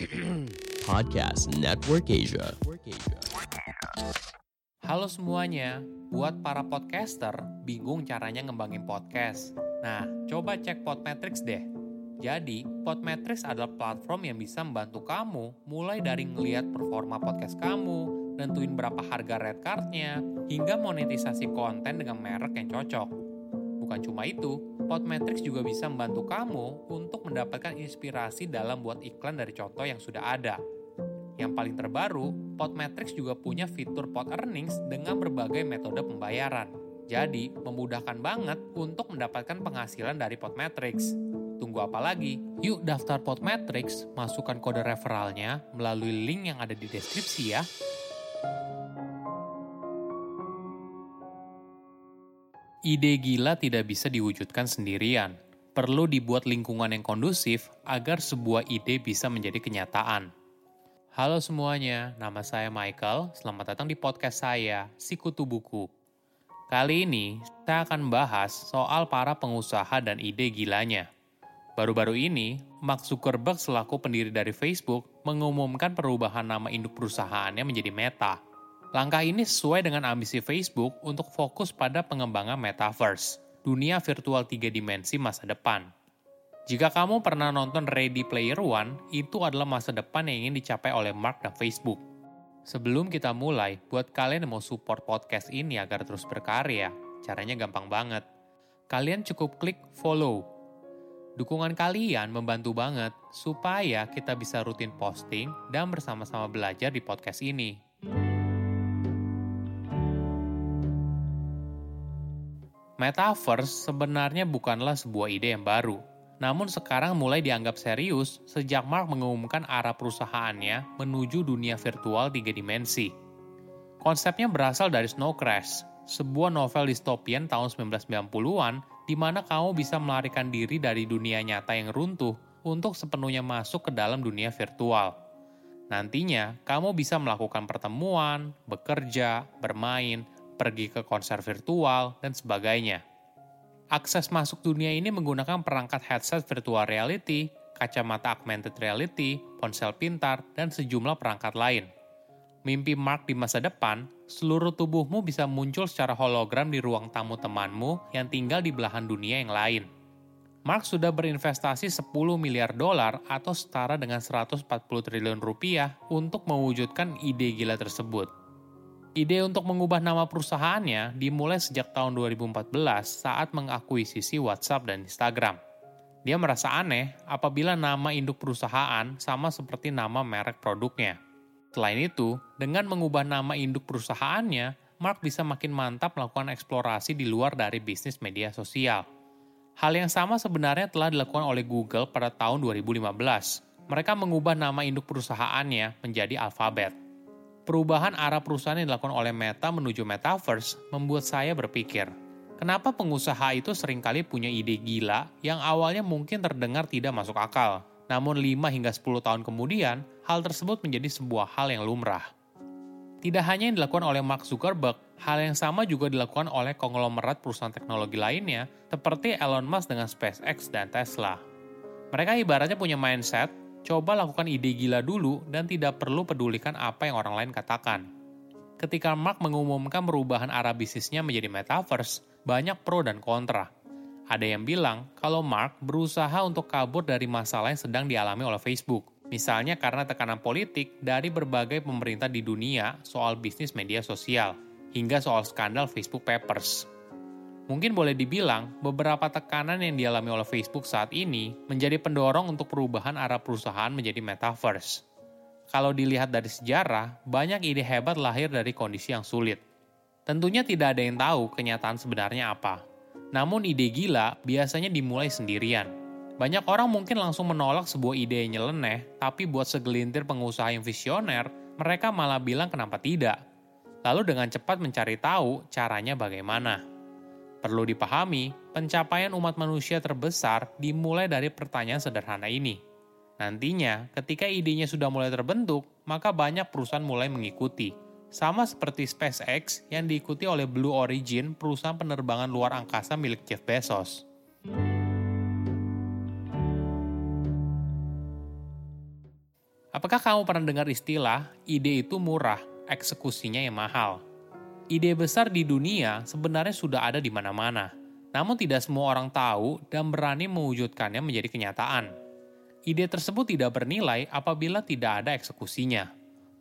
Podcast Network Asia. Halo semuanya, buat para podcaster bingung caranya ngembangin podcast. Nah, coba cek Podmetrics deh. Jadi, Podmetrics adalah platform yang bisa membantu kamu mulai dari ngeliat performa podcast kamu, nentuin berapa harga red cardnya, hingga monetisasi konten dengan merek yang cocok. Bukan cuma itu, Podmetrics juga bisa membantu kamu untuk mendapatkan inspirasi dalam buat iklan dari contoh yang sudah ada. Yang paling terbaru, Podmetrics juga punya fitur Pod Earnings dengan berbagai metode pembayaran. Jadi, memudahkan banget untuk mendapatkan penghasilan dari Podmetrics. Tunggu apa lagi? Yuk daftar Podmetrics, masukkan kode referralnya melalui link yang ada di deskripsi ya. Ide gila tidak bisa diwujudkan sendirian. Perlu dibuat lingkungan yang kondusif agar sebuah ide bisa menjadi kenyataan. Halo semuanya, nama saya Michael. Selamat datang di podcast saya, Sikutu Buku. Kali ini, saya akan bahas soal para pengusaha dan ide gilanya. Baru-baru ini, Mark Zuckerberg selaku pendiri dari Facebook mengumumkan perubahan nama induk perusahaannya menjadi Meta. Langkah ini sesuai dengan ambisi Facebook untuk fokus pada pengembangan metaverse, dunia virtual tiga dimensi masa depan. Jika kamu pernah nonton Ready Player One, itu adalah masa depan yang ingin dicapai oleh Mark dan Facebook. Sebelum kita mulai, buat kalian yang mau support podcast ini agar terus berkarya, caranya gampang banget. Kalian cukup klik follow. Dukungan kalian membantu banget supaya kita bisa rutin posting dan bersama-sama belajar di podcast ini. Metaverse sebenarnya bukanlah sebuah ide yang baru, namun sekarang mulai dianggap serius sejak Mark mengumumkan arah perusahaannya menuju dunia virtual tiga dimensi. Konsepnya berasal dari Snow Crash, sebuah novel distopian tahun 1990-an di mana kamu bisa melarikan diri dari dunia nyata yang runtuh untuk sepenuhnya masuk ke dalam dunia virtual. Nantinya, kamu bisa melakukan pertemuan, bekerja, bermain, pergi ke konser virtual, dan sebagainya. Akses masuk dunia ini menggunakan perangkat headset virtual reality, kacamata augmented reality, ponsel pintar, dan sejumlah perangkat lain. Mimpi Mark di masa depan, seluruh tubuhmu bisa muncul secara hologram di ruang tamu temanmu yang tinggal di belahan dunia yang lain. Mark sudah berinvestasi 10 miliar dolar atau setara dengan 140 triliun rupiah untuk mewujudkan ide gila tersebut. Ide untuk mengubah nama perusahaannya dimulai sejak tahun 2014 saat mengakuisisi WhatsApp dan Instagram. Dia merasa aneh apabila nama induk perusahaan sama seperti nama merek produknya. Selain itu, dengan mengubah nama induk perusahaannya, Mark bisa makin mantap melakukan eksplorasi di luar dari bisnis media sosial. Hal yang sama sebenarnya telah dilakukan oleh Google pada tahun 2015. Mereka mengubah nama induk perusahaannya menjadi Alphabet. Perubahan arah perusahaan yang dilakukan oleh Meta menuju Metaverse membuat saya berpikir, kenapa pengusaha itu sering kali punya ide gila yang awalnya mungkin terdengar tidak masuk akal, namun 5 hingga 10 tahun kemudian, hal tersebut menjadi sebuah hal yang lumrah. Tidak hanya yang dilakukan oleh Mark Zuckerberg, hal yang sama juga dilakukan oleh konglomerat perusahaan teknologi lainnya, seperti Elon Musk dengan SpaceX dan Tesla. Mereka ibaratnya punya mindset Coba lakukan ide gila dulu dan tidak perlu pedulikan apa yang orang lain katakan. Ketika Mark mengumumkan perubahan arah bisnisnya menjadi metaverse, banyak pro dan kontra. Ada yang bilang kalau Mark berusaha untuk kabur dari masalah yang sedang dialami oleh Facebook, misalnya karena tekanan politik dari berbagai pemerintah di dunia soal bisnis media sosial, hingga soal skandal Facebook Papers. Mungkin boleh dibilang, beberapa tekanan yang dialami oleh Facebook saat ini menjadi pendorong untuk perubahan arah perusahaan menjadi metaverse. Kalau dilihat dari sejarah, banyak ide hebat lahir dari kondisi yang sulit. Tentunya tidak ada yang tahu kenyataan sebenarnya apa. Namun ide gila biasanya dimulai sendirian. Banyak orang mungkin langsung menolak sebuah ide yang nyeleneh, tapi buat segelintir pengusaha yang visioner, mereka malah bilang kenapa tidak. Lalu dengan cepat mencari tahu caranya bagaimana. Perlu dipahami, pencapaian umat manusia terbesar dimulai dari pertanyaan sederhana ini. Nantinya, ketika idenya sudah mulai terbentuk, maka banyak perusahaan mulai mengikuti. Sama seperti SpaceX yang diikuti oleh Blue Origin, perusahaan penerbangan luar angkasa milik Jeff Bezos. Apakah kamu pernah dengar istilah ide itu murah, eksekusinya yang mahal? Ide besar di dunia sebenarnya sudah ada di mana-mana, namun tidak semua orang tahu dan berani mewujudkannya menjadi kenyataan. Ide tersebut tidak bernilai apabila tidak ada eksekusinya.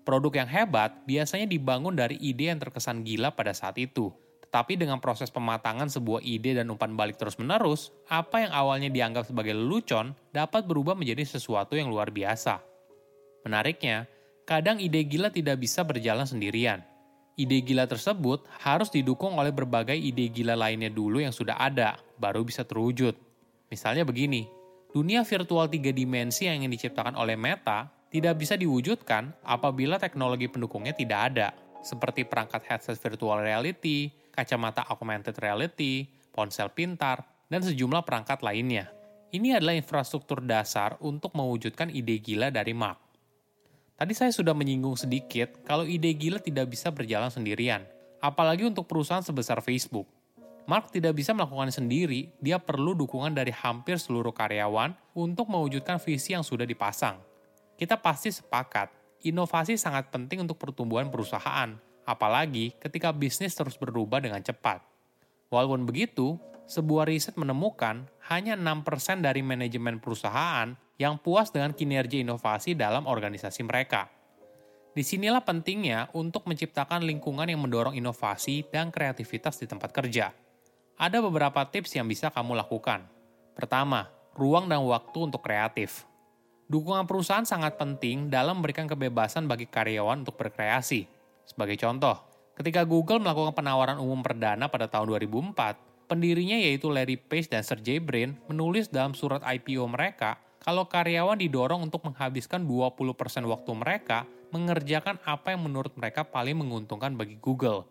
Produk yang hebat biasanya dibangun dari ide yang terkesan gila pada saat itu. Tetapi dengan proses pematangan sebuah ide dan umpan balik terus-menerus, apa yang awalnya dianggap sebagai lelucon dapat berubah menjadi sesuatu yang luar biasa. Menariknya, kadang ide gila tidak bisa berjalan sendirian. Ide gila tersebut harus didukung oleh berbagai ide gila lainnya dulu yang sudah ada, baru bisa terwujud. Misalnya begini, dunia virtual tiga dimensi yang ingin diciptakan oleh Meta tidak bisa diwujudkan apabila teknologi pendukungnya tidak ada, seperti perangkat headset virtual reality, kacamata augmented reality, ponsel pintar, dan sejumlah perangkat lainnya. Ini adalah infrastruktur dasar untuk mewujudkan ide gila dari Mark. Tadi saya sudah menyinggung sedikit kalau ide gila tidak bisa berjalan sendirian, apalagi untuk perusahaan sebesar Facebook. Mark tidak bisa melakukannya sendiri, dia perlu dukungan dari hampir seluruh karyawan untuk mewujudkan visi yang sudah dipasang kita pasti sepakat, inovasi sangat penting untuk pertumbuhan perusahaan, apalagi ketika bisnis terus berubah dengan cepat. Walaupun begitu, sebuah riset menemukan hanya 6% dari manajemen perusahaan yang puas dengan kinerja inovasi dalam organisasi mereka. Di sinilah pentingnya untuk menciptakan lingkungan yang mendorong inovasi dan kreativitas di tempat kerja. Ada beberapa tips yang bisa kamu lakukan. Pertama, ruang dan waktu untuk kreatif. Dukungan perusahaan sangat penting dalam memberikan kebebasan bagi karyawan untuk berkreasi. Sebagai contoh, ketika Google melakukan penawaran umum perdana pada tahun 2004, pendirinya yaitu Larry Page dan Sergey Brin menulis dalam surat IPO mereka kalau karyawan didorong untuk menghabiskan 20% waktu mereka mengerjakan apa yang menurut mereka paling menguntungkan bagi Google.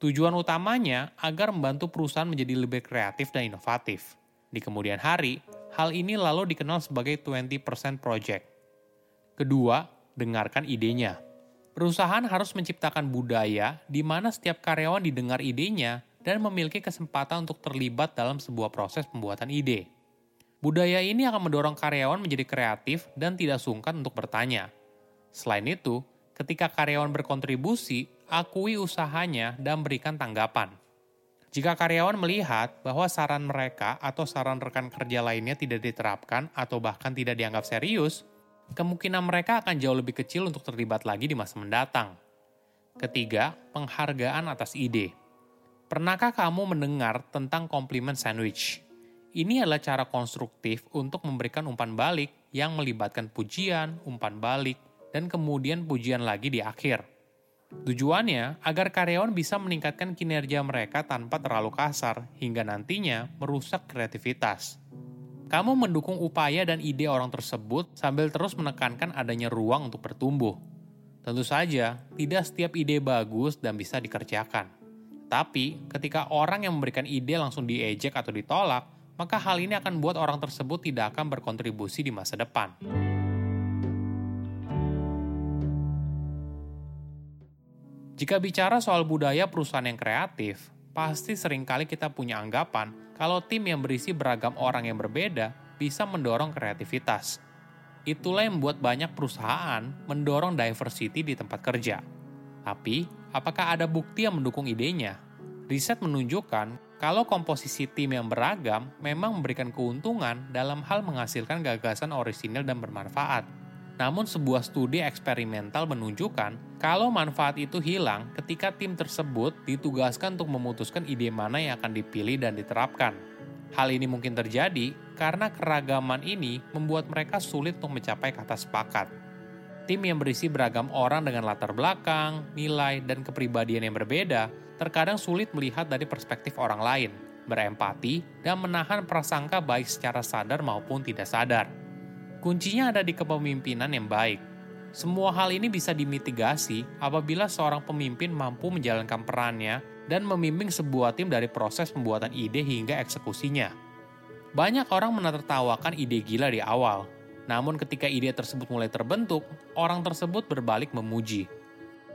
Tujuan utamanya agar membantu perusahaan menjadi lebih kreatif dan inovatif. Di kemudian hari, hal ini lalu dikenal sebagai 20% project. Kedua, dengarkan idenya. Perusahaan harus menciptakan budaya di mana setiap karyawan didengar idenya dan memiliki kesempatan untuk terlibat dalam sebuah proses pembuatan ide. Budaya ini akan mendorong karyawan menjadi kreatif dan tidak sungkan untuk bertanya. Selain itu, ketika karyawan berkontribusi, akui usahanya dan berikan tanggapan. Jika karyawan melihat bahwa saran mereka atau saran rekan kerja lainnya tidak diterapkan atau bahkan tidak dianggap serius, kemungkinan mereka akan jauh lebih kecil untuk terlibat lagi di masa mendatang. Ketiga, penghargaan atas ide. Pernahkah kamu mendengar tentang komplimen sandwich? Ini adalah cara konstruktif untuk memberikan umpan balik yang melibatkan pujian, umpan balik, dan kemudian pujian lagi di akhir. Tujuannya agar karyawan bisa meningkatkan kinerja mereka tanpa terlalu kasar hingga nantinya merusak kreativitas. Kamu mendukung upaya dan ide orang tersebut sambil terus menekankan adanya ruang untuk bertumbuh. Tentu saja, tidak setiap ide bagus dan bisa dikerjakan. Tapi, ketika orang yang memberikan ide langsung diejek atau ditolak, maka hal ini akan membuat orang tersebut tidak akan berkontribusi di masa depan. Jika bicara soal budaya perusahaan yang kreatif, pasti sering kali kita punya anggapan kalau tim yang berisi beragam orang yang berbeda bisa mendorong kreativitas. Itulah yang membuat banyak perusahaan mendorong diversity di tempat kerja. Tapi, apakah ada bukti yang mendukung idenya? Riset menunjukkan kalau komposisi tim yang beragam memang memberikan keuntungan dalam hal menghasilkan gagasan orisinil dan bermanfaat namun sebuah studi eksperimental menunjukkan kalau manfaat itu hilang ketika tim tersebut ditugaskan untuk memutuskan ide mana yang akan dipilih dan diterapkan. Hal ini mungkin terjadi karena keragaman ini membuat mereka sulit untuk mencapai kata sepakat. Tim yang berisi beragam orang dengan latar belakang, nilai, dan kepribadian yang berbeda terkadang sulit melihat dari perspektif orang lain, berempati, dan menahan prasangka baik secara sadar maupun tidak sadar. Kuncinya ada di kepemimpinan yang baik. Semua hal ini bisa dimitigasi apabila seorang pemimpin mampu menjalankan perannya dan membimbing sebuah tim dari proses pembuatan ide hingga eksekusinya. Banyak orang menertawakan ide gila di awal, namun ketika ide tersebut mulai terbentuk, orang tersebut berbalik memuji.